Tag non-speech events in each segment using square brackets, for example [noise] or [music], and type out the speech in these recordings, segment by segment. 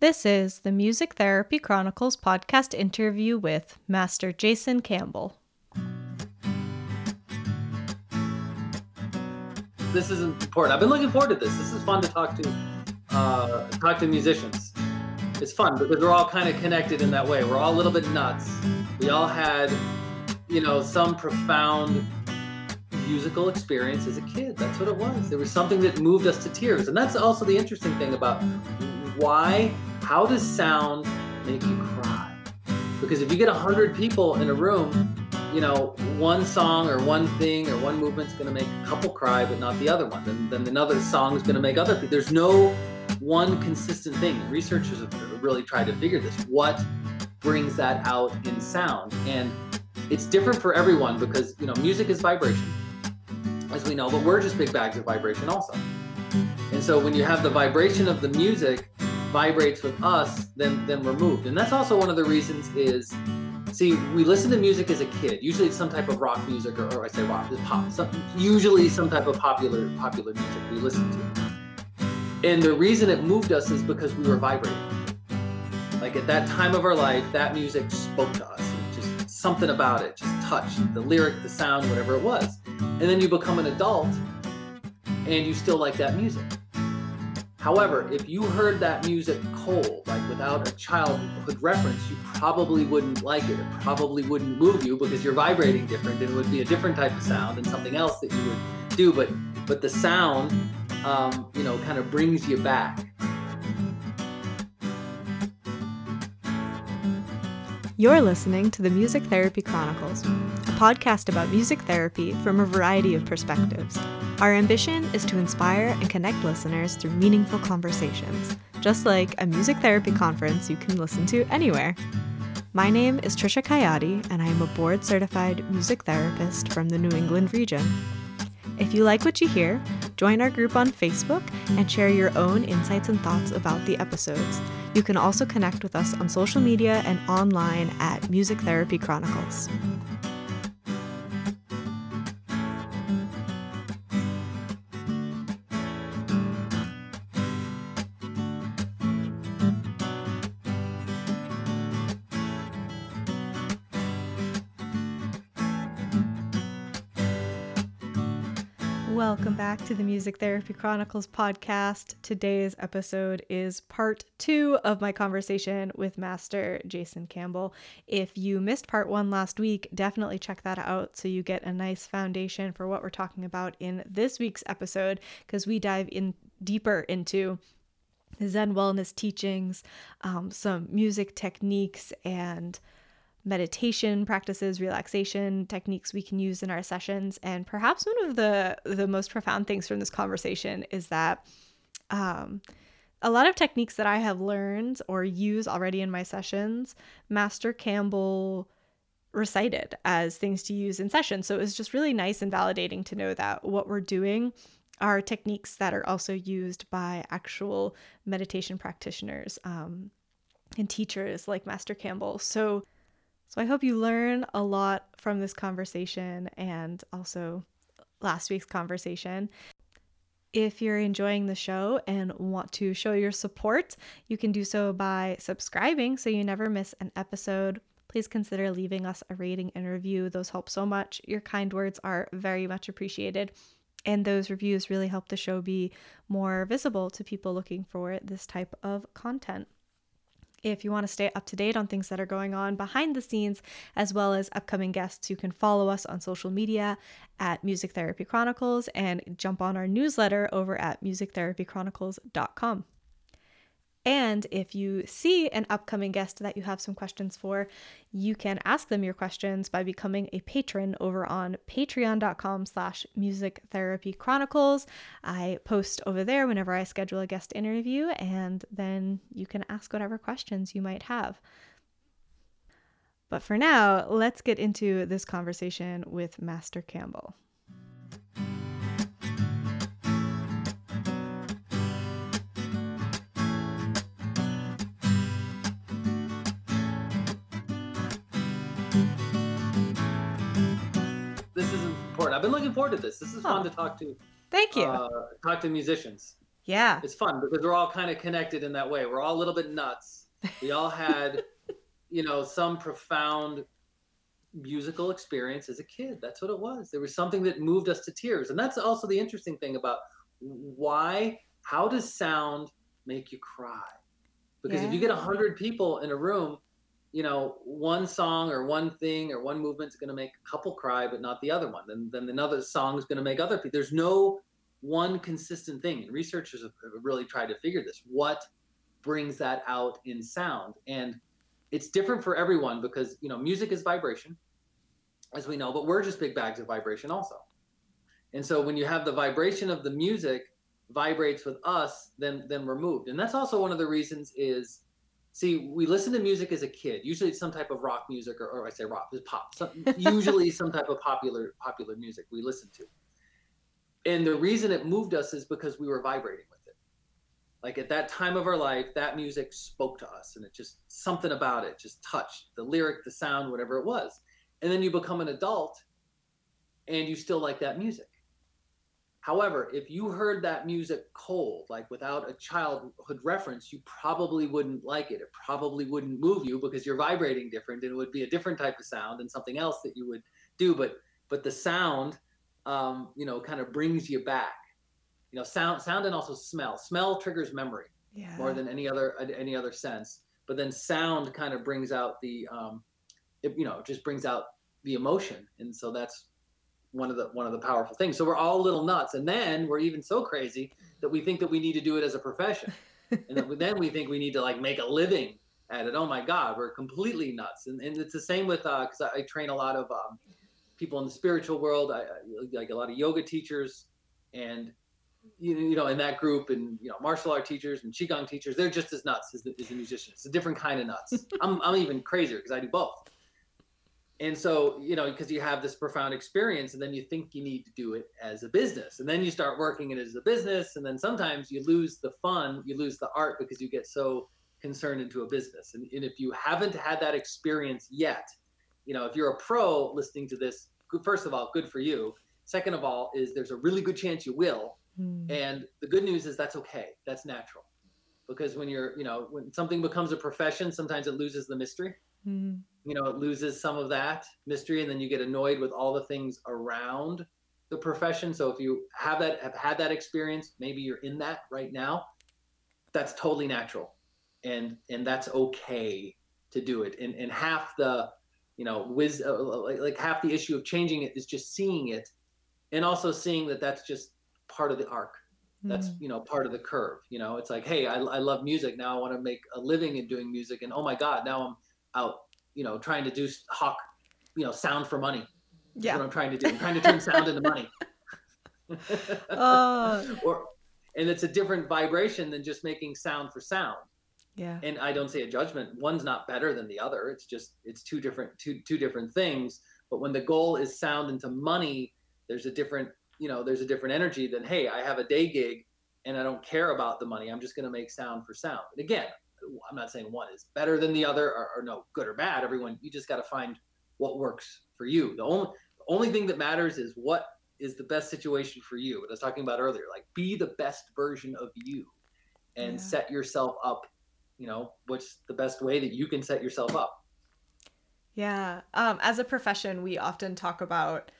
This is the Music Therapy Chronicles podcast interview with Master Jason Campbell. This is important. I've been looking forward to this. This is fun to talk to uh, talk to musicians. It's fun because we're all kind of connected in that way. We're all a little bit nuts. We all had, you know, some profound musical experience as a kid. That's what it was. There was something that moved us to tears, and that's also the interesting thing about why how does sound make you cry? Because if you get a hundred people in a room, you know, one song or one thing or one movement's going to make a couple cry, but not the other one. Then, then another song is going to make other people. There's no one consistent thing. Researchers have really tried to figure this. What brings that out in sound? And it's different for everyone because you know music is vibration, as we know, but we're just big bags of vibration also. And so when you have the vibration of the music vibrates with us, then then we're moved. And that's also one of the reasons is see we listen to music as a kid. Usually it's some type of rock music or, or I say rock, it's pop. Some, usually some type of popular popular music we listen to. And the reason it moved us is because we were vibrating. Like at that time of our life, that music spoke to us. Just something about it, just touch the lyric, the sound, whatever it was. And then you become an adult and you still like that music. However, if you heard that music cold, like without a childhood reference, you probably wouldn't like it. It probably wouldn't move you because you're vibrating different and it would be a different type of sound and something else that you would do. But but the sound, um, you know, kind of brings you back. You're listening to the Music Therapy Chronicles, a podcast about music therapy from a variety of perspectives. Our ambition is to inspire and connect listeners through meaningful conversations, just like a music therapy conference you can listen to anywhere. My name is Trisha Kayati, and I am a board certified music therapist from the New England region. If you like what you hear, join our group on Facebook and share your own insights and thoughts about the episodes. You can also connect with us on social media and online at Music Therapy Chronicles. Welcome back to the Music Therapy Chronicles podcast. Today's episode is part two of my conversation with Master Jason Campbell. If you missed part one last week, definitely check that out so you get a nice foundation for what we're talking about in this week's episode because we dive in deeper into Zen wellness teachings, um, some music techniques, and meditation practices, relaxation techniques we can use in our sessions. And perhaps one of the the most profound things from this conversation is that um, a lot of techniques that I have learned or use already in my sessions, Master Campbell recited as things to use in sessions. So it was just really nice and validating to know that what we're doing are techniques that are also used by actual meditation practitioners um, and teachers like Master Campbell. So so I hope you learn a lot from this conversation and also last week's conversation. If you're enjoying the show and want to show your support, you can do so by subscribing so you never miss an episode. Please consider leaving us a rating and review. Those help so much. Your kind words are very much appreciated. And those reviews really help the show be more visible to people looking for this type of content. If you want to stay up to date on things that are going on behind the scenes, as well as upcoming guests, you can follow us on social media at Music Therapy Chronicles and jump on our newsletter over at musictherapychronicles.com. And if you see an upcoming guest that you have some questions for, you can ask them your questions by becoming a patron over on patreon.com slash music therapy chronicles. I post over there whenever I schedule a guest interview, and then you can ask whatever questions you might have. But for now, let's get into this conversation with Master Campbell. I've been looking forward to this. This is fun oh, to talk to. Thank you. Uh, talk to musicians. Yeah. It's fun because we're all kind of connected in that way. We're all a little bit nuts. We all had, [laughs] you know, some profound musical experience as a kid. That's what it was. There was something that moved us to tears. And that's also the interesting thing about why, how does sound make you cry? Because yeah. if you get a hundred people in a room, you know, one song or one thing or one movement is going to make a couple cry, but not the other one. Then, then another song is going to make other people. There's no one consistent thing. And researchers have really tried to figure this. What brings that out in sound? And it's different for everyone because you know music is vibration as we know but we're just big bags of vibration also and so when you have the vibration of the music vibrates with us then then we're moved and that's also one of the reasons is see we listen to music as a kid. Usually some type of rock music or, or i say rock it's pop. Some, usually some type of popular popular music we listen to. And the reason it moved us is because we were vibrating with it. like at that time of our life that music spoke to us and it just something about it just touched the lyric the sound whatever it was. And then you become an adult and you still like that music however if you heard that music cold like without a childhood reference you probably wouldn't like it. It probably wouldn't move you because you're vibrating different and it would be a different type of sound and something else that you would do. But but the sound um, you know kind of brings you back. You know sound sound and also smell. Smell triggers memory yeah. more than any other any other sense. But then sound kind of brings out the um it, you know just brings out the emotion. And so that's one of the one of the powerful things so we're all little nuts and then we're even so crazy that we think that we need to do it as a profession and then, then we think we need to like make a living at it oh my god we're completely nuts and, and it's the same with uh because I, I, train a lot of um, people in the spiritual world I, I like a lot of yoga teachers and you, you know, in that group and, you know, martial art teachers and Qigong teachers, they're just as nuts as the, as the musicians. It's a different kind of nuts. [laughs] I'm, I'm even crazier because I do both. And so, you know, because you have this profound experience and then you think you need to do it as a business. And then you start working it as a business. And then sometimes you lose the fun, you lose the art because you get so concerned into a business. And, and if you haven't had that experience yet, you know, if you're a pro listening to this, first of all, good for you. Second of all, is there's a really good chance you will Mm. And the good news is that's okay. That's natural. Because when you're, you know, when something becomes a profession, sometimes it loses the mystery. Mm. You know, it loses some of that mystery, and then you get annoyed with all the things around the profession. So if you have that, have had that experience, maybe you're in that right now. That's totally natural, and and that's okay to do it. And and half the, you know, whiz, uh, like, like half the issue of changing it is just seeing it, and also seeing that that's just part of the arc that's mm. you know part of the curve you know it's like hey I, I love music now i want to make a living in doing music and oh my god now i'm out you know trying to do hawk you know sound for money. That's yeah. what i'm trying to do. I'm trying to turn sound into money. Uh. [laughs] or and it's a different vibration than just making sound for sound. Yeah. And i don't say a judgment. One's not better than the other. It's just it's two different two two different things. But when the goal is sound into money there's a different you know there's a different energy than hey i have a day gig and i don't care about the money. I'm just going to make sound for sound. And again i'm not saying one is better than the other or, or no good or bad. Everyone you just got to find what works for you. The only the only thing that matters is what is the best situation for you. What i was talking about earlier like be the best version of you and yeah. set yourself up you know what's the best way that you can set yourself up. Yeah um, as a profession we often talk about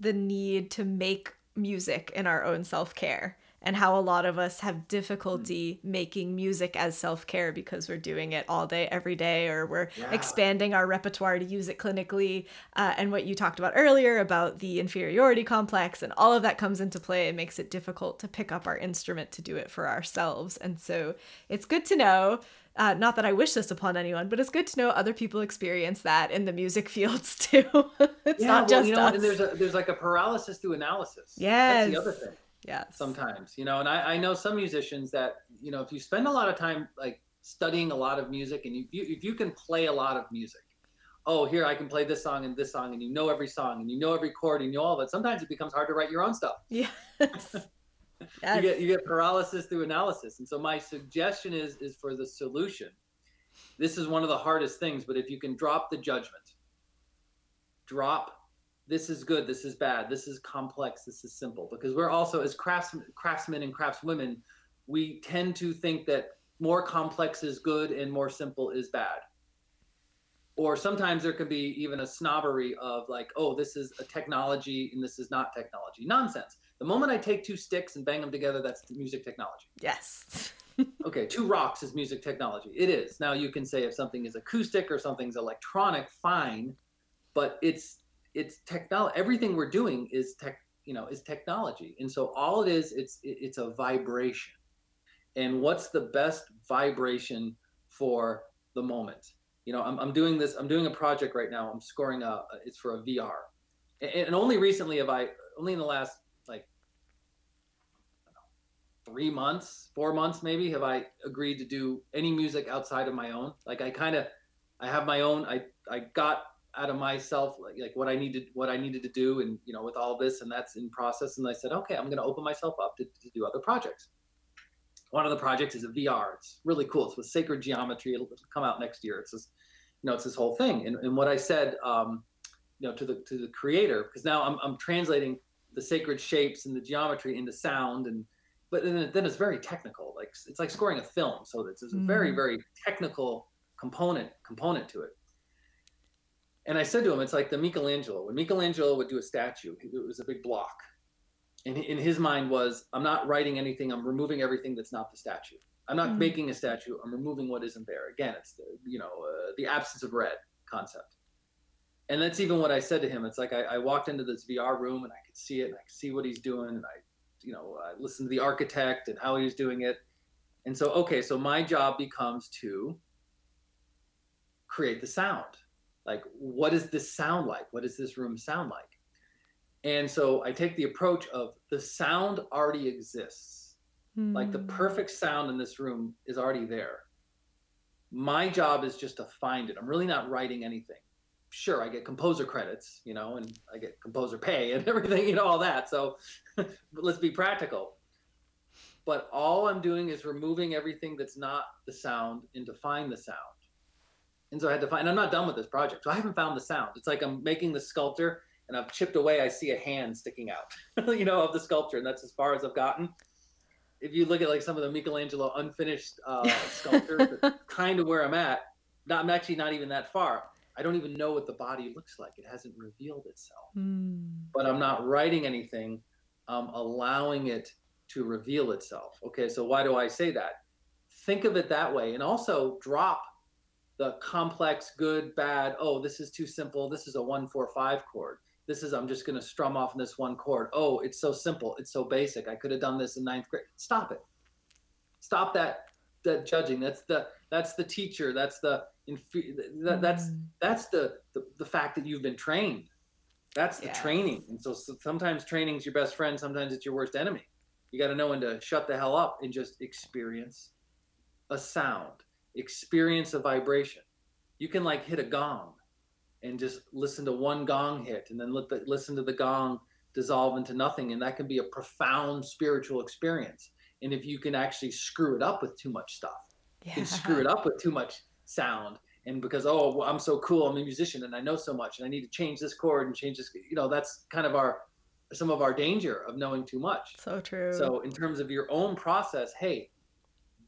the need to make music in our own self care and how a lot of us have difficulty mm. making music as self care because we're doing it all day, every day, or we're yeah. expanding our repertoire to use it clinically. Uh, and what you talked about earlier about the inferiority complex and all of that comes into play and makes it difficult to pick up our instrument to do it for ourselves. And so it's good to know uh, not that I wish this upon anyone, but it's good to know other people experience that in the music [laughs] fields too. [laughs] it's yeah, not well, just you know, us. And there's a, there's like a paralysis through analysis. Yeah, that's the other thing. Yeah, sometimes you know, and I, I know some musicians that you know if you spend a lot of time like studying a lot of music and you, if you if you can play a lot of music, oh here I can play this song and this song and you know every song and you know every chord and you know all that. Sometimes it becomes hard to write your own stuff. Yes. Yes. [laughs] You get you get paralysis through analysis. And so my suggestion is is for the solution. This is one of the hardest things, but if you can drop the judgment, drop this is good, this is bad, this is complex, this is simple. Because we're also, as craftsmen, craftsmen and craftswomen, we tend to think that more complex is good and more simple is bad. Or sometimes there can be even a snobbery of like, oh, this is a technology and this is not technology. Nonsense. The moment I take two sticks and bang them together, that's music technology. Yes. [laughs] okay, two rocks is music technology. It is. Now you can say if something is acoustic or something's electronic, fine, but it's it's technology. Everything we're doing is tech, you know, is technology. And so all it is, it's it's a vibration. And what's the best vibration for the moment? You know, I'm, I'm doing this. I'm doing a project right now. I'm scoring a. It's for a VR, and, and only recently have I. Only in the last like three months, four months maybe, have I agreed to do any music outside of my own. Like I kind of, I have my own. I I got out of myself like, like what I needed what I needed to do and you know with all this and that's in process. And I said okay I'm going to open myself up to, to do other projects. One of the projects is a VR it's really cool. It's with sacred geometry. It'll come out next year. It's this you know it's this whole thing. And, and what I said um, you know to the to the creator because now I'm, I'm translating the sacred shapes and the geometry into sound and but then, then it's very technical. Like it's like scoring a film. So it's, it's a very mm. very technical component component to it and I said to him, it's like the Michelangelo. When Michelangelo would do a statue, it was a big block. And in his mind was, I'm not writing anything. I'm removing everything that's not the statue. I'm not mm-hmm. making a statue. I'm removing what isn't there. Again, it's the you know uh, the absence of red concept. And that's even what I said to him. It's like I, I, walked into this VR room and I could see it and I could see what he's doing and I, you know, I listened to the architect and how he was doing it. And so, okay, so my job becomes to create the sound like what does this sound like? What does this room sound like? And so i take the approach of the sound already exists. Mm. like the hmm. perfect sound in this room is already there. My job is just to find it. I'm really not writing anything. Sure i get composer credits you know and i get composer pay and [laughs] everything you know all that so [laughs] let's be practical. But all i'm doing is removing everything that's not the sound and to find the sound and so I had to find, I'm not done with this project. So I haven't found the sound. It's like I'm making the sculpture and I've chipped away. I see a hand sticking out, [laughs] you know, of the sculpture. And that's as far as I've gotten. If you look at like some of the Michelangelo unfinished uh, [laughs] sculptures, kind of where I'm at. Not, I'm actually not even that far. I don't even know what the body looks like. It hasn't revealed itself. Mm. But I'm not writing anything. I'm allowing it to reveal itself. Okay, so why do I say that? Think of it that way. And also drop the complex, good, bad. Oh, this is too simple. This is a one, four, five chord. This is I'm just going to strum off in this one chord. Oh, it's so simple. It's so basic. I could have done this in ninth grade. Stop it. Stop that that judging. That's the that's the teacher. That's the that, that's mm. that's the, the the fact that you've been trained. That's the yes. training. And so, so sometimes training's your best friend. Sometimes it's your worst enemy. You got to know when to shut the hell up and just experience a sound experience a vibration. You can like hit a gong and just listen to one gong hit and then let the, listen to the gong dissolve into nothing. And that can be a profound spiritual experience. And if you can actually screw it up with too much stuff, yeah. you can screw it up with too much sound. And because, oh, well, I'm so cool, I'm a musician and I know so much and I need to change this chord and change this, you know, that's kind of our, some of our danger of knowing too much. So true. So, in terms of your own process, hey,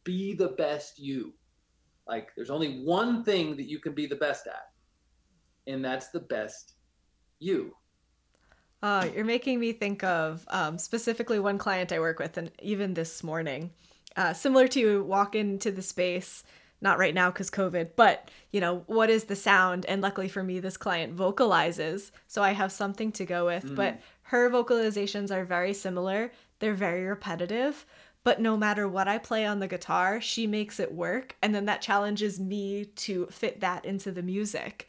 be the best you. Like there's only one thing that you can be the best at, and that's the best you. Uh, you're making me think of um, specifically one client I work with, and even this morning, uh, similar to walk into the space, not right now because COVID, but you know, what is the sound? And luckily for me, this client vocalizes, so I have something to go with. Mm. But her vocalizations are very similar, they're very repetitive, but no matter what I play on the guitar, she makes it work. And then that challenges me to fit that into the music.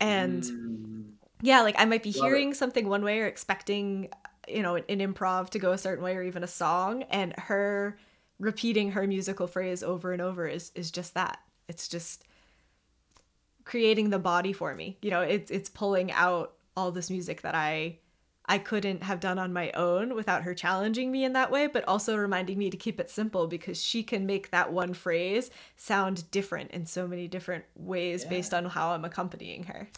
And mm. yeah, like I might be Love hearing it. something one way or expecting, you know, an, an improv to go a certain way or even a song. And her repeating her musical phrase over and over is is just that. It's just creating the body for me. You know, it's it's pulling out all this music that I I couldn't have done on my own without her challenging me in that way, but also reminding me to keep it simple because she can make that one phrase sound different in so many different ways yeah. based on how I'm accompanying her.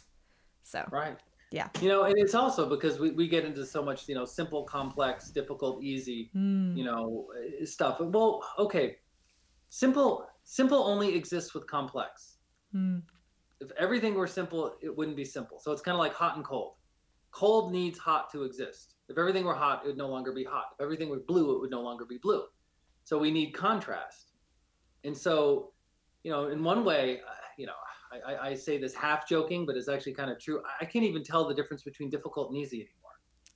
So right, Yeah. You know, and it's also because we, we get into so much, you know, simple, complex, difficult, easy, Mm. you know, uh, stuff. Well, okay. Simple simple only exists with complex. Mm. If everything were simple, it wouldn't be simple. So it's kind of like hot and cold. Cold needs hot to exist. If everything were hot, it would no longer be hot. If everything were blue, it would no longer be blue. So we need contrast. And so, you know, in one way, uh, you know, I, I, say this half joking, but it's actually kind of true. I- I can't even tell the difference between difficult and easy anymore.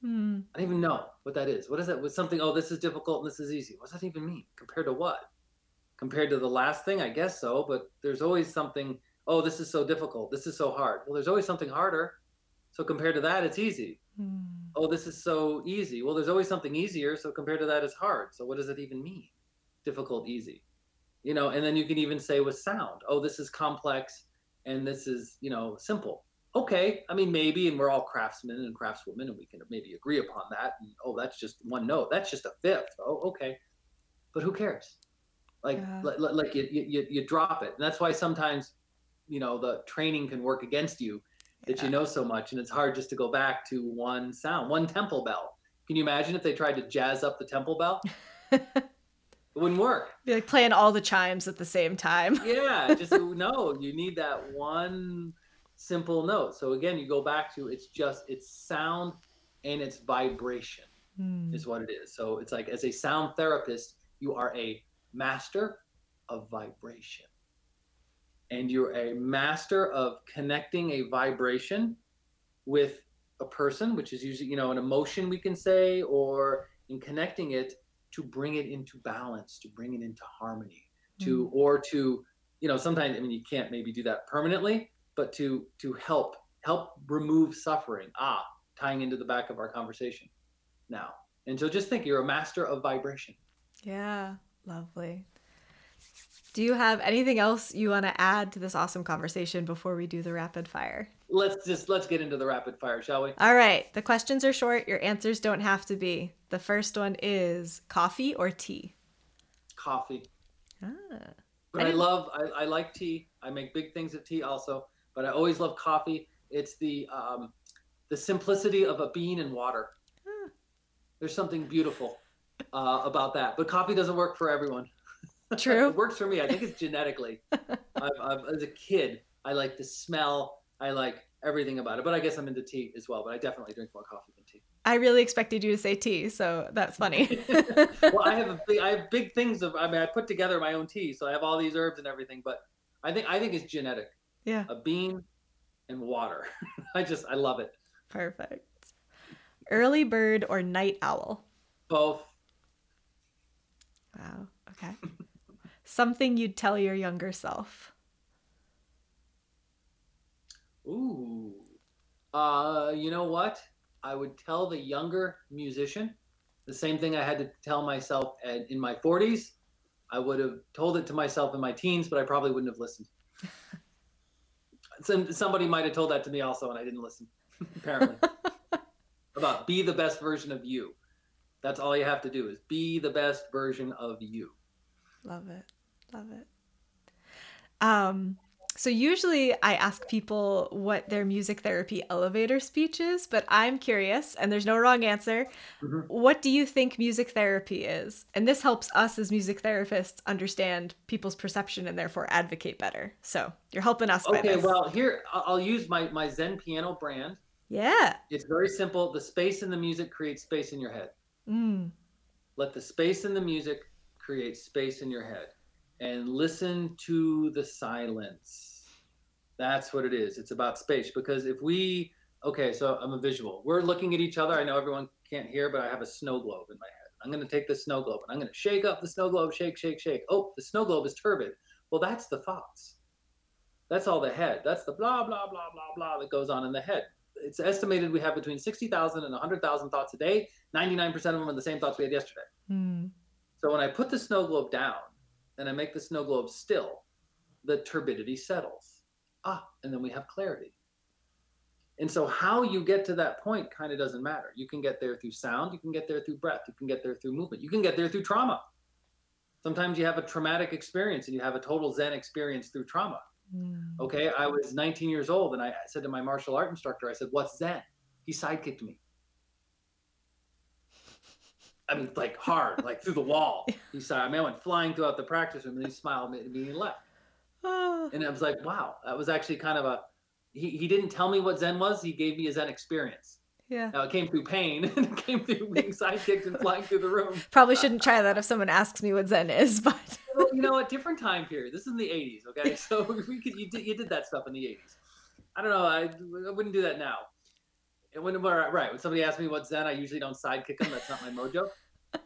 Mm. I don't even know what that is. What is that? With something, oh, this is difficult and this is easy. What does that even mean? Compared to what? Compared to the last thing, I guess so. But there's always something, oh, this is so difficult. This is so hard. Well, there's always something harder. So compared to that, it's easy. Mm. Oh, this is so easy. Well, there's always something easier. So compared to that, it's hard. So what does it even mean? Difficult, easy. You know, and then you can even say with sound, oh, this is complex and this is, you know, simple. Okay. I mean, maybe, and we're all craftsmen and craftswomen, and we can maybe agree upon that. And, oh, that's just one note. That's just a fifth. Oh, okay. But who cares? Like, Yeah. li- li- like you, you, you drop it. And that's why sometimes, you know, the training can work against you that you know so much and it's hard just to go back to one sound one temple bell. Can you imagine if they tried to jazz up the temple bell? [laughs] It wouldn't work. Be like playing all the chimes at the same time. [laughs] yeah just no you need that one simple note. So again you go back to it's just it's sound and it's vibration Mm. is what it is. So it's like as a sound therapist you are a master of vibration and you're a master of connecting a vibration with a person which is usually you know an emotion we can say or in connecting it to bring it into balance to bring it into harmony to or to you know sometimes i mean you can't maybe do that permanently but to to help help remove suffering. Ah tying into the back of our conversation now. And so just think you're a master of vibration. Yeah, lovely. Do you have anything else you want to add to this awesome conversation before we do the rapid fire? let's just let's get into the rapid fire shall we All right, the questions are short. Your answers don't have to be. The first one is coffee or tea? coffee Ah. but I I, love I, I like tea i make big things of tea also but i always love coffee it's the um the simplicity of a bean and water Ah. there's something beautiful uh, about that but coffee doesn't work for everyone True. it works for me i think it's genetically [laughs] I've, I've, as a kid i like the smell i like everything about it but i guess i'm into tea as well but i definitely drink more coffee than tea I really expected you to say tea, so that's funny. [laughs] well, I have a big, I have big things of. I mean, I put together my own tea, so I have all these herbs and everything. But I think I think it's genetic. yeah, A bean and water. [laughs] I just I love it. perfect. Early bird or night owl? Both. Wow. Okay. Something you'd tell your younger self. Ooh. Uh, you know what? I would tell the younger musician the same thing I had to tell myself at, in my 40s. I would have told it to myself in my teens, but I probably wouldn't have listened. [laughs] Some, somebody might have told that to me also, and I didn't listen. Apparently, [laughs] about be the best version of you. That's all you have to do is be the best version of you. Love it. Love it. Um, so usually I ask people what their music therapy elevator speech is, but I'm curious, and there's no wrong answer. Mhm. What do you think music therapy is? And this helps us as music therapists understand people's perception and therefore advocate better. So you're helping us by Okay, well here I'll I'll use my my Zen piano brand. yeah. It's very simple. The space in the music creates space in your head. Mm. Let the space in the music create space in your head and listen to the silence. That's what it is. It's about space because if we, okay, so I'm a visual. We're looking at each other. I know everyone can't hear, but I have a snow globe in my head. I'm going to take the snow globe and I'm going to shake up the snow globe, shake, shake, shake. Oh, the snow globe is turbid. Well, that's the thoughts. That's all the head. That's the blah, blah, blah, blah, blah that goes on in the head. It's estimated we have between 60,000 and 100,000 thoughts a day. 99% of them are the same thoughts we had yesterday. Mm. So when I put the snow globe down and I make the snow globe still, the turbidity settles. Ah, and then we have clarity. And so how you get to that point kind of doesn't matter. You can get there through sound, you can get there through breath, you can get there through movement, you can get there through trauma. Sometimes you have a traumatic experience and you have a total Zen experience through trauma. Mm. Okay, I was 19 years old and I said to my martial art instructor, I said, What's Zen? He sidekicked me. I mean, like hard, like through the wall. [laughs] He saw I mean, I went flying throughout the practice room and he smiled at me and left. [sighs] And I was like, wow, that was actually kind of a, he, he didn't tell me what Zen was. He gave me a Zen experience. Yeah. Now it came through pain [laughs] and it came through being [laughs] sidekicked and flying through the room. Probably shouldn't try that if someone asks me what Zen is, but well, you know, a different time period. This is in the 80s, okay? So we could you did you did that stuff in the 80s. I don't know. I, I wouldn't do that now. And when right when somebody asks me what Zen, I usually don't sidekick them. That's not my mojo. [laughs]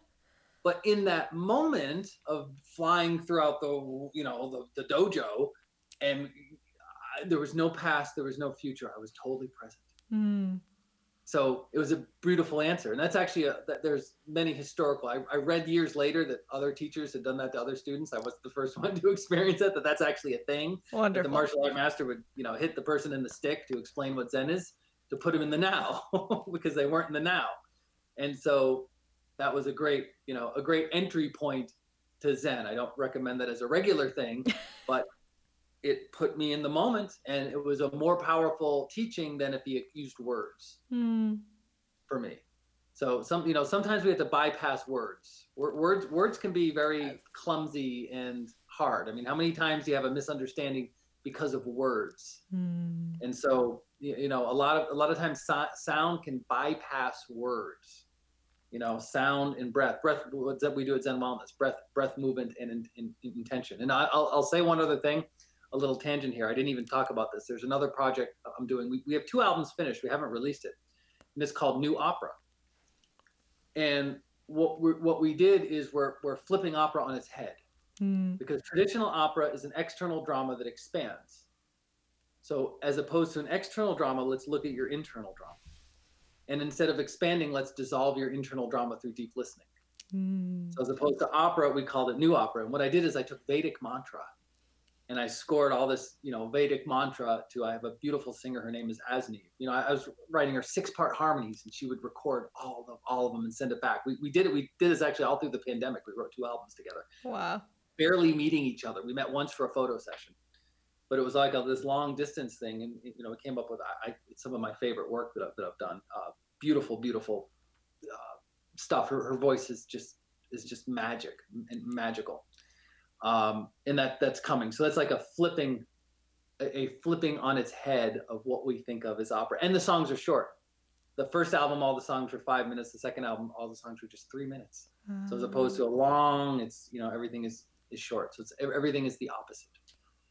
But in that moment of flying throughout the you know the, the dojo, and I, there was no past, there was no future. I was totally present. Mm so it was a beautiful answer and that's actually a, that there's many historical I, I, read years later that other teachers had done that to other students i wasn't the first [laughs] one to experience it that that's actually a thing Wonderful. the martial art master would you know hit the person in the stick to explain what zen is to put them in the now [laughs] because they weren't in the now. And so that was a great you know a great entry point to zen. I don't recommend that as a regular thing [laughs] but it put me in the moment and it was a more powerful teaching than if he used words mm. for me. So some you know sometimes we have to bypass words. Words words can be very clumsy and hard. I mean how many times do you have a misunderstanding because of words? Mm. and so you know a lot of a lot of times so- sound can bypass words you know sound and breath breath what we do at zen wellness breath breath movement and, and, and intention and I'll, I'll say one other thing a little tangent here. I didn't even talk about this. There's another project I'm doing. We, we have two albums finished. We haven't released it. And it's called New Opera. And what we what we did is we're we're flipping opera on its head. Mm. Because traditional opera is an external drama that expands. So as opposed to an external drama, let's look at your internal drama. And instead of expanding, let's dissolve your internal drama through deep listening. Mm. So as opposed to opera, we called it new opera. And what I did is I took Vedic mantra and I scored all this, you know, Vedic mantra to. I have a beautiful singer. Her name is Asni. You know, I, I was writing her six-part harmonies, and she would record all of all of them and send it back. We, we did it. We did this actually all through the pandemic. We wrote two albums together. Wow. Barely meeting each other. We met once for a photo session, but it was like a, this long distance thing, and you know, we came up with I, some of my favorite work that I've, that I've done. Uh, beautiful, beautiful uh, stuff. Her, her voice is just is just magic and magical um, and that that's coming. So that's like a flipping, a, a, flipping on its head of what we think of as opera. And the songs are short. The first album, all the songs were five minutes. The second album, all the songs were just three minutes. So as opposed to a long, it's you know everything is is short. So it's everything is the opposite.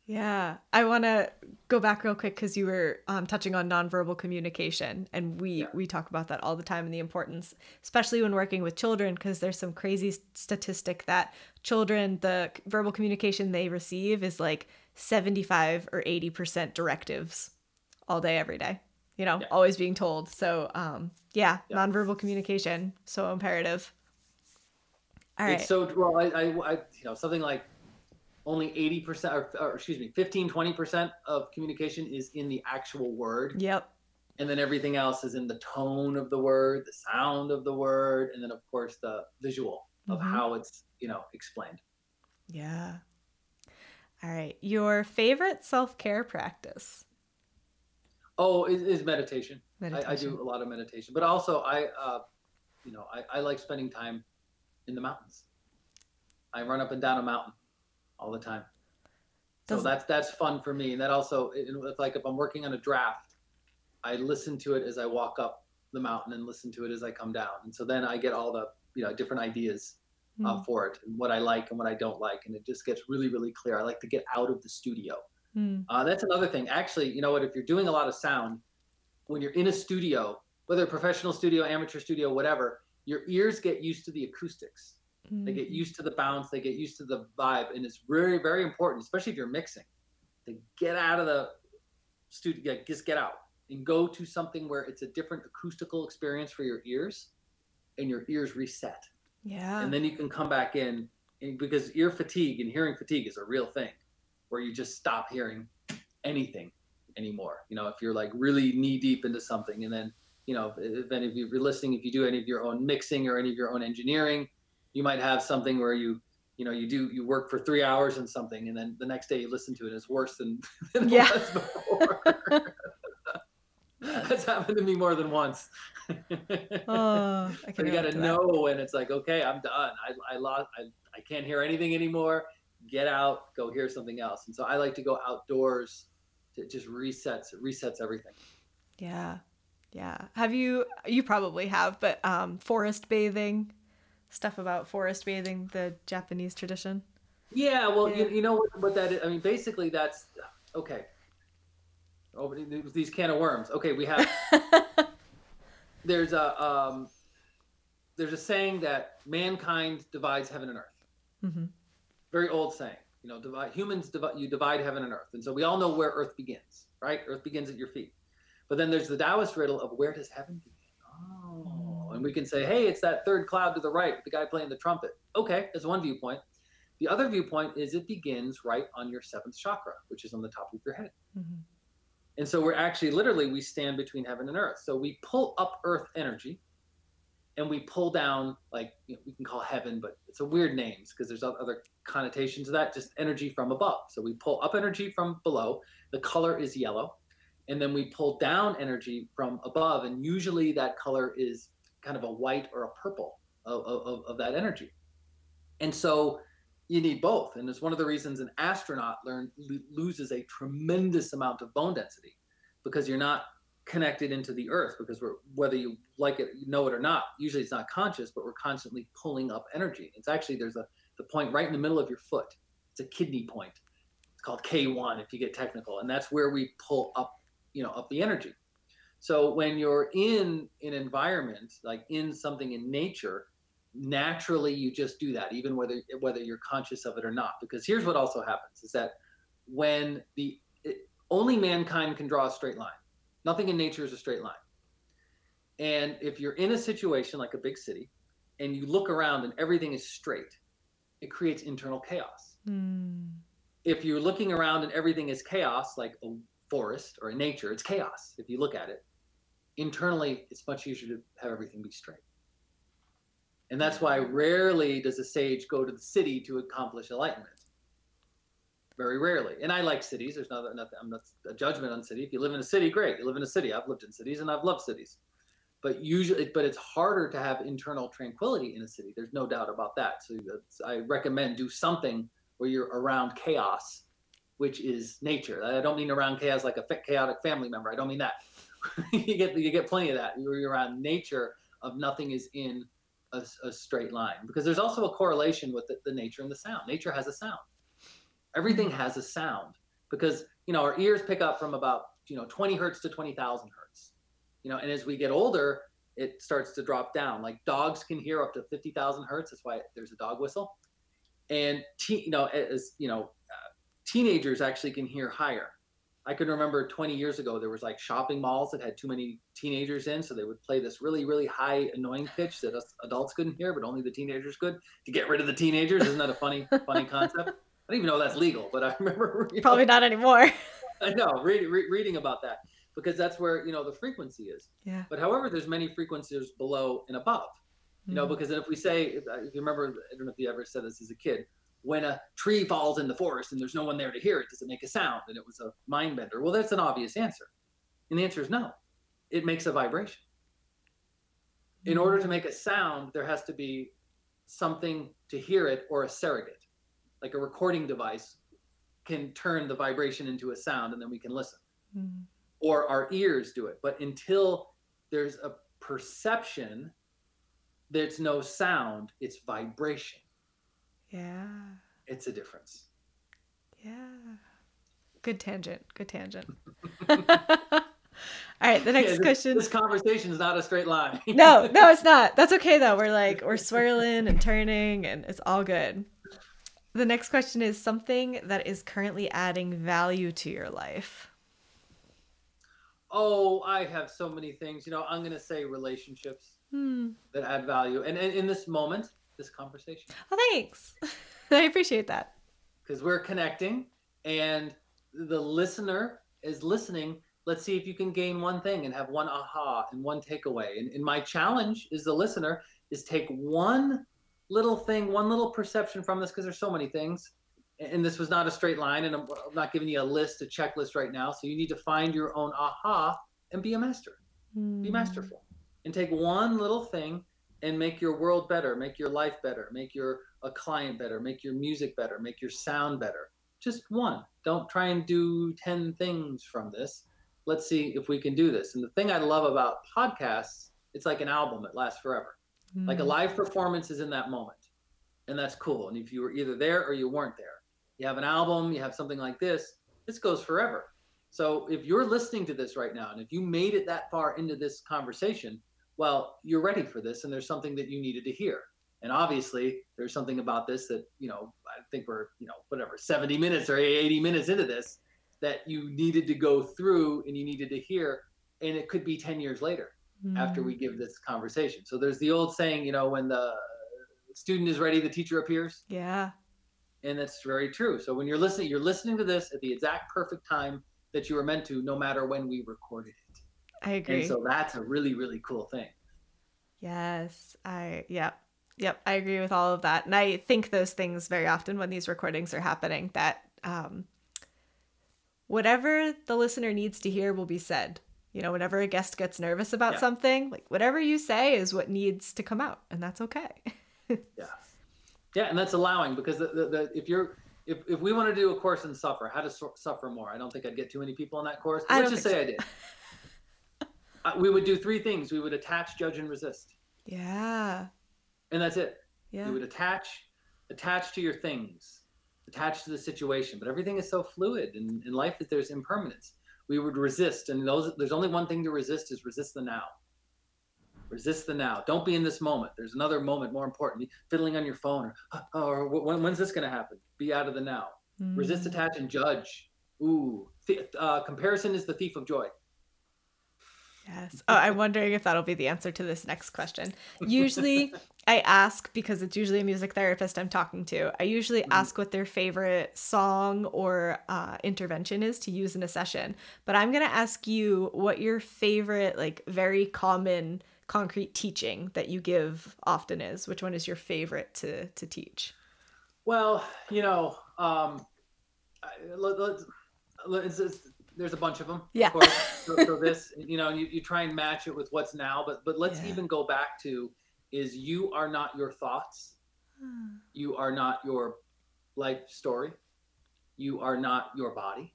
Yeah, I want to go back real quick because you were um, touching on nonverbal communication, and we yeah. we talk about that all the time and the importance, especially when working with children, because there's some crazy statistic that children the verbal communication they receive is like 75 or 80 percent directives all day every day. You know, yeah. always being told. So, um, yeah, yeah, nonverbal communication so imperative. All right. It's so well. I, I, I you know something like only 80% or, or, excuse me 15 20% of communication is in the actual word. Yep. And then everything else is in the tone of the word the sound of the word and then of course the visual of mm-hmm. how it's you know explained. Yeah. All right. Your favorite self-care practice? Oh is, is meditation, meditation. I, I, do a lot of meditation but also i uh, you know I, I like spending time in the mountains. I run up and down a mountain all the time. So that's that's fun for me. And that also, it's like if I'm working on a draft, I listen to it as I walk up the mountain and listen to it as I come down. And so then I get all the you know different ideas uh, mm. for it and what I like and what I don't like, and it just gets really really clear. I like to get out of the studio. Mm. Uh, that's another thing. Actually, you know what? If you're doing a lot of sound, when you're in a studio, whether a professional studio, amateur studio, whatever, your ears get used to the acoustics. Mm-hmm. They get mm-hmm. used to the bounce, they get used to the vibe, and it's very, very important, especially if you're mixing, to get out of the studio, just get out and go to something where it's a different acoustical experience for your ears, and your ears reset. Yeah. And then you can come back in, because ear fatigue and hearing fatigue is a real thing, where you just stop hearing anything anymore. You know, if you're like really knee deep into something, and then you know, if any of you are listening, if you do any of your own mixing or any of your own engineering, you might have something where you you know, you do you work for three hours and something, and then the next day you listen to it, it's worse than, [laughs] than Yeah. was before. [laughs] That's happened to me more than once. [laughs] Oh, I can you got to relate to that. know when it's like, okay, I'm done. I, I lost. I, I can't hear anything anymore. Get out. Go hear something else. And so I like to go outdoors. To just resets It resets everything. Yeah. Yeah. Have you you probably have, but um forest bathing, stuff about forest bathing, the Japanese tradition. Yeah. Well, Yeah. You, you know what, what that is. I mean, basically, that's okay. Oh, these can of worms. Okay, we have [laughs] there's a um, there's a saying that mankind divides heaven and earth. hmm very old saying. You know, divide humans divide you divide heaven and earth, and so we all know where earth begins, right? Earth begins at your feet. But then there's the Taoist riddle of where does heaven begin? And we can say, hey, it's that third cloud to the right, the guy playing the trumpet. Okay, that's one viewpoint. The other viewpoint is it begins right on your seventh chakra, which is on the top of your head. hmm And so we're actually literally we stand between heaven and earth. So we pull up earth energy and we pull down like you know, we can call heaven, but it's a weird names because there's other connotations of that, just energy from above. So we pull up energy from below. The color is yellow. And then we pull down energy from above. And usually that color is kind of a white or a purple of, of, of that energy. And so you need both. And it's one of the reasons an astronaut learn, lo- loses a tremendous amount of bone density because you're not connected into the earth because we're whether you like it know it or not usually it's not conscious but we're constantly pulling up energy. It's actually there's a the point right in the middle of your foot. It's a kidney point. It's called k1 if you get technical. And that's where we pull up you know up the energy so when you're in an environment like in something in nature naturally you just do that even whether whether you're conscious of it or not. Because here's what also happens is that when the it, only mankind can draw a straight line. Nothing in nature is a straight line. And if you're in a situation like a big city and you look around and everything is straight it creates internal chaos. Mm. if you're looking around and everything is chaos like a forest or a nature it's chaos if you look at it internally it's much easier to have everything be straight. And that's why rarely does a sage go to the city to accomplish enlightenment. Very rarely. And i like cities. There's not, nothing i'm not a judgment on city. If you live in a city great. You live in a city. I've lived in cities and i've loved cities. But usually but it's harder to have internal tranquility in a city. There's no doubt about that. So i recommend do something where you're around chaos which is nature. I don't mean around chaos like a chaotic family member. I don't mean that [laughs] you get you get plenty of that. You're around nature of nothing is in a, a straight line. Because there's also a correlation with the, the nature and the sound. Nature has a sound. Everything has a sound. Because you know our ears pick up from about you know 20 hertz to 20,000 hertz. You know and as we get older it starts to drop down. Like dogs can hear up to 50,000 hertz. That's why there's a dog whistle. And te- you know as you know uh, teenagers actually can hear higher i can remember 20 years ago there was like shopping malls that had too many teenagers in so they would play this really really high annoying pitch that us adults couldn't hear but only the teenagers could to get rid of the teenagers isn't that a funny funny concept I don't even know if that's legal, but I [laughs] remember you know, Probably not anymore. [laughs] I know read, re- reading about that because that's where you know the frequency is. Yeah. But however, there's many frequencies below and above. You know, Mm. because if we say, if you remember, I don't know if you ever said this as a kid, when a tree falls in the forest and there's no one there to hear it, does it make a sound? And it was a mind bender. Well, that's an obvious answer, and the answer is no. It makes a vibration. In order to make a sound, there has to be something to hear it or a surrogate, like a recording device can turn the vibration into a sound and then we can listen Mm. or our ears do it. But until there's a perception, there's no sound, it's vibration. Yeah. It's a difference. Yeah. Good tangent. Good tangent. [laughs] [laughs] All right, the next Yeah, this- question. This conversation is not a straight line. [laughs] no, no, it's not. That's okay though. We're like we're swirling and turning and it's all good. The next question is something that is currently adding value to your life. oh, I have so many things. You know, I'm going to say relationships Hmm. that add value. And, and in this moment, this conversation, Oh, thanks. [laughs] I appreciate that. because we're connecting and the listener is listening. Let's see if you can gain one thing and have one aha and one takeaway. And, and my challenge is the listener is take one little thing, one little perception from this, because there's so many things. And this was not a straight line, and I'm not giving you a list, a checklist right now. So you need to find your own aha and be a master. Mm. Be masterful and take one little thing and make your world better, make your life better, make your a client better, make your music better, make your sound better. Just one. Don't try and do 10 things from this. Let's see if we can do this. And the thing I love about podcasts, it's like an album, it lasts forever. Like a Mm. live performance is in that moment. And that's cool. And if you were either there or you weren't there, you have an album, you have something like this, this goes forever. So if you're listening to this right now, and if you made it that far into this conversation, well, you're ready for this, and there's something that you needed to hear. And obviously, there's something about this that, you know, I think we're, you know, whatever, 70 minutes or 80 minutes into this that you needed to go through and you needed to hear. And it could be 10 years later after Mm. we give this conversation. So there's the old saying, you know, when the student is ready, the teacher appears. Yeah. And that's very true. So when you're listening, you're listening to this at the exact perfect time that you were meant to, no matter when we recorded it. I agree. And so that's a really, really cool thing. Yes, I yep. Yep, I agree with all of that. And I think those things very often when these recordings are happening that um whatever the listener needs to hear will be said. You know, whenever a guest gets nervous about Yeah. something, like whatever you say is what needs to come out, and that's okay. [laughs] Yeah. Yeah, and that's allowing because the, the, the if you're if, if we want to do a course in suffer, how to su- suffer more, I don't think I'd get too many people in that course. I Let's just say I did. [laughs] uh, we would do three things. We would attach, judge, and resist, yeah. and that's it. Yeah. You would attach, attach to your things, attach to the situation. But everything is so fluid, and in life that there's impermanence. We would resist, and those there's only one thing to resist is resist the now. Resist the now. Don't be in this moment. There's another moment more important. Fiddling on your phone, or, or when, when's this going to happen? Be out of the now. Resist, Mm. attach, and judge. Ooh, Th- uh, comparison is the thief of joy. Yes. Oh, I'm wondering if that'll be the answer to this next question. Usually, [laughs] I ask because it's usually a music therapist I'm talking to. I usually Mhm. ask what their favorite song or uh, intervention is to use in a session. But I'm going to ask you what your favorite, like, very common concrete teaching that you give often is. Which one is your favorite to to teach? Well, you know, um, let, let, let- it's, it's, there's a bunch of them. Yeah. Of [laughs] so, so this, you know, you, you try and match it with what's now, but but let's Yeah. even go back to is you are not your thoughts. [sighs] You are not your life story. You are not your body.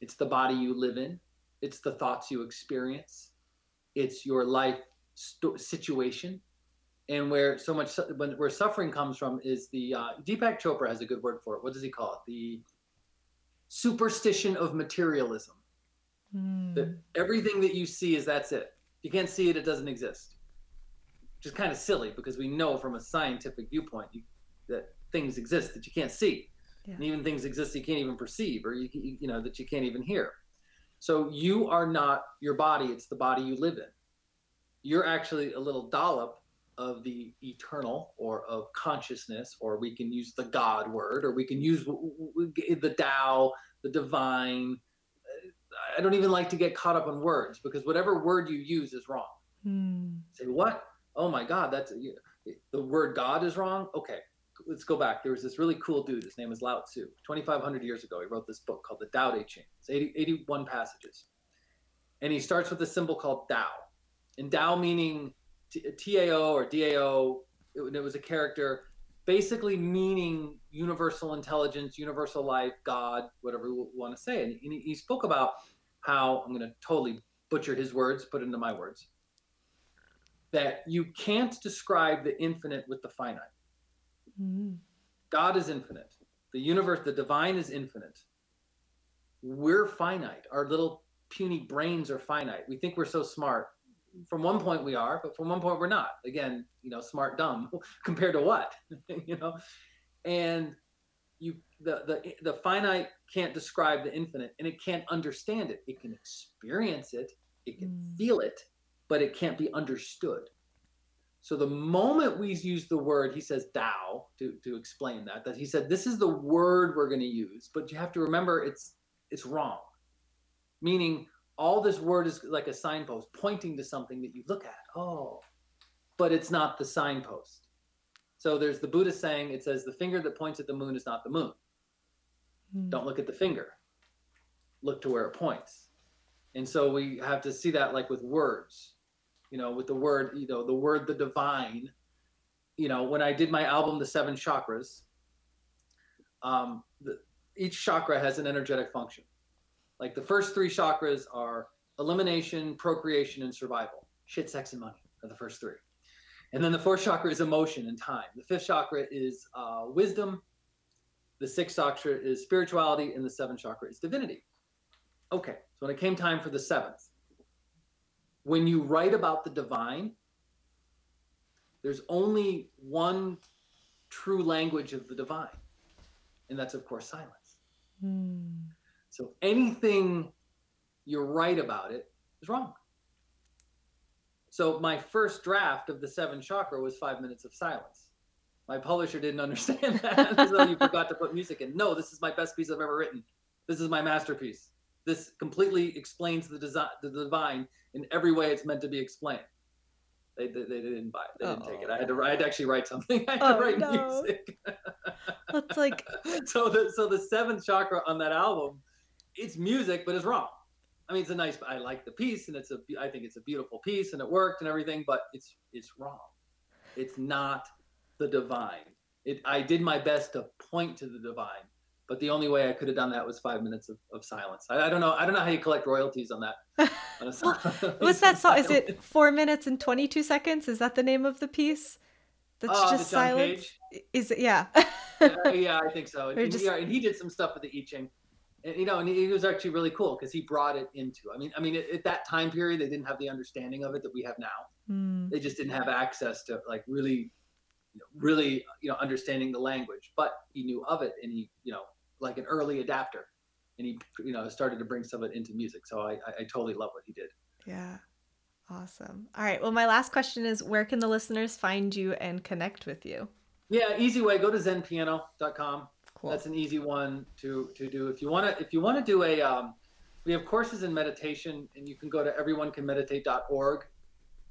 It's the body you live in. It's the thoughts you experience. It's your life sto- situation. And where so much su- when where suffering comes from is the uh, Deepak Chopra has a good word for it. What does he call it? The superstition of materialism. Mm. That everything that you see is that's it. You can't see it; it doesn't exist. Which is kind of silly because we know from a scientific viewpoint you, that things exist that you can't see, Yeah. and even things exist you can't even perceive, or you you you know that you can't even hear. So you are not your body; it's the body you live in. You're actually a little dollop of the eternal or of consciousness, or we can use the God word, or we can use the Tao, the divine. I don't even like to get caught up on words because whatever word you use is wrong. Mm. Say what? Oh my God, that's the word God is wrong. Okay, let's go back. There was this really cool dude. His name is Lao Tzu. 2,500 years ago, he wrote this book called the Tao Te Ching. It's 80, 81 passages, and he starts with a symbol called Tao, and Tao meaning T-A-O or D-A-O. It, it was a character, basically meaning universal intelligence, universal life, God, whatever you want to say. And he, spoke about how I'm going to totally butcher his words, put into my words that you can't describe the infinite with the finite. Mm. God is infinite. The universe, the divine is infinite. We're finite. Our little puny brains are finite. We think we're so smart. From one point we are, but from one point we're not. Again, you know, smart dumb [laughs] compared to what? [laughs] you know? And you the, the the finite can't describe the infinite and it can't understand it. It can experience it, it can Mm. feel it, but it can't be understood. So the moment we use the word, he says Tao to, to explain that, that he said, this is the word we're going to use, but you have to remember it's it's wrong. Meaning all this word is like a signpost pointing to something that you look at. Oh, but it's not the signpost. So there's the Buddha saying, it says, the finger that points at the moon is not the moon. Mm. Don't look at the finger, look to where it points. And so we have to see that like with words, you know, with the word, you know, the word, the divine. You know, when I did my album, The Seven Chakras, um, the, each chakra has an energetic function. Like the first three chakras are elimination, procreation, and survival. Shit, sex, and money are the first three. And then the fourth chakra is emotion and time. The fifth chakra is uh, wisdom. The sixth chakra is spirituality, and the seventh chakra is divinity. Okay, so when it came time for the seventh, when you write about the divine, there's only one true language of the divine, and that's, of course, silence. Mm. So anything you write about it is wrong. So my first draft of the seven chakra was five minutes of silence. My publisher didn't understand that, [laughs] so you forgot to put music in. No, this is my best piece I've ever written. This is my masterpiece. This completely explains the design, the divine in every way it's meant to be explained. They, they, they didn't buy it. They didn't take it. I had to. I had to actually write something. [laughs] I had Oh, to write no. music. That's like [laughs] so the so the seventh chakra on that album, it's music, but it's wrong. I mean, it's a nice. I like the piece, and it's a. I think it's a beautiful piece, and it worked and everything, but it's it's wrong. It's not the divine. It. I did my best to point to the divine, but the only way I could have done that was five minutes of, of silence. I, I don't know. I don't know how you collect royalties on that. [laughs] on Well, [laughs] what's that song? Is it four minutes and twenty two seconds? Is that the name of the piece? That's oh, the just silence. Is it? Yeah. yeah, yeah, I think so. [laughs] And, just- yeah, and he did some stuff with the I Ching, and you know, and he was actually really cool because he brought it into. I mean, I mean, at, at that time period, they didn't have the understanding of it that we have now. Mm. They just didn't have access to like really, you know, really, you know, understanding the language. But he knew of it, and he, you know, like an early adapter, and he, you know, started to bring some of it into music. So I, I, I totally love what he did. Yeah. Awesome. All right. Well, my last question is where can the listeners find you and connect with you? Yeah, easy way. Go to zenpiano.com. Cool. That's an easy one to to do. If you want to, if you want to do a, um, we have courses in meditation, and you can go to everyonecanmeditate.org.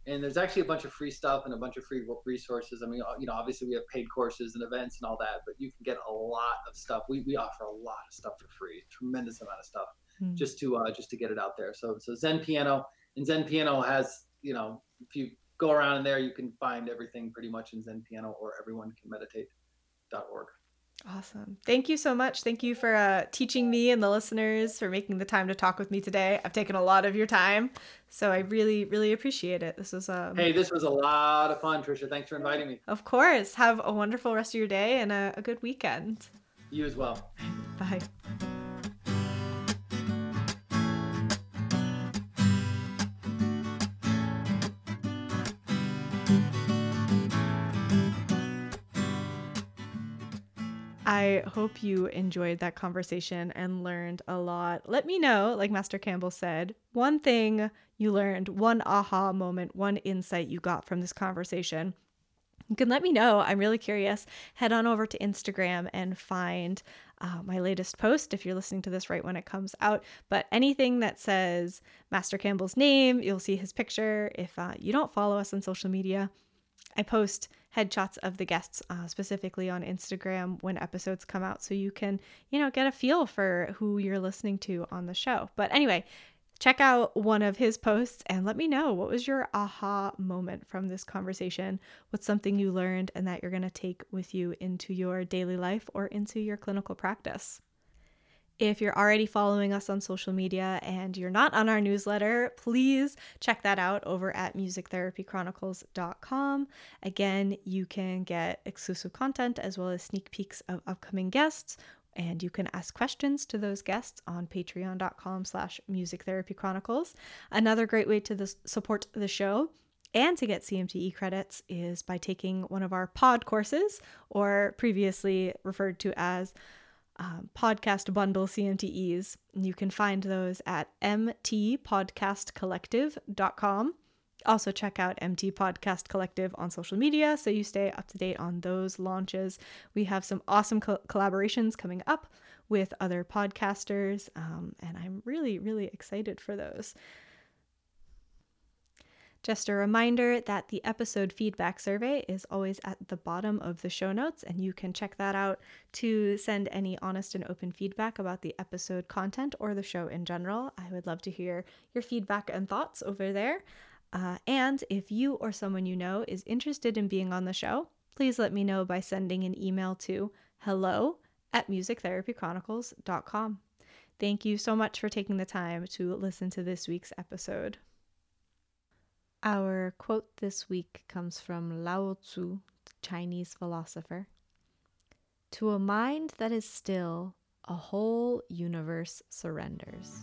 And there's actually a bunch of free stuff and a bunch of free resources. I mean, you know, obviously we have paid courses and events and all that, but you can get a lot of stuff. We, we offer a lot of stuff for free, tremendous amount of stuff Hmm. just to uh, just to get it out there. So so Zen Piano and Zen Piano has you know if you go around in there you can find everything pretty much in Zen Piano or everyonecanmeditate.org. Awesome. Thank you so much. Thank you for uh, teaching me and the listeners for making the time to talk with me today. I've taken a lot of your time, so I really, really appreciate it. This was um, Hey, this was a lot of fun, Trisha. Thanks for inviting me. Of course. Have a wonderful rest of your day and a, a good weekend. You as well. Bye. I hope you enjoyed that conversation and learned a lot. Let me know, like Master Campbell said, one thing you learned, one aha moment, one insight you got from this conversation. You can let me know. I'm really curious. Head on over to Instagram and find uh, my latest post if you're listening to this right when it comes out. But anything that says Master Campbell's name, you'll see his picture. If uh, you don't follow us on social media, I post headshots of the guests uh, specifically on Instagram when episodes come out so you can, you know, get a feel for who you're listening to on the show. But anyway, check out one of his posts and let me know what was your aha moment from this conversation? What's something you learned and that you're going to take with you into your daily life or into your clinical practice? If you're already following us on social media and you're not on our newsletter, please check that out over at musictherapychronicles.com. Again, you can get exclusive content as well as sneak peeks of upcoming guests, and you can ask questions to those guests on patreon.com slash musictherapychronicles. Another great way to support the show and to get CMTE credits is by taking one of our pod courses, or previously referred to as um, podcast bundle CMTEs. You can find those at mtpodcastcollective.com. Also, check out MT Podcast Collective on social media so you stay up to date on those launches. We have some awesome co- collaborations coming up with other podcasters, um, and I'm really, really excited for those. Just a reminder that the episode feedback survey is always at the bottom of the show notes, and you can check that out to send any honest and open feedback about the episode content or the show in general. I would love to hear your feedback and thoughts over there. Uh, and if you or someone you know is interested in being on the show, please let me know by sending an email to hello at musictherapychronicles.com. Thank you so much for taking the time to listen to this week's episode. Our quote this week comes from Lao Tzu, the Chinese philosopher. To a mind that is still, a whole universe surrenders.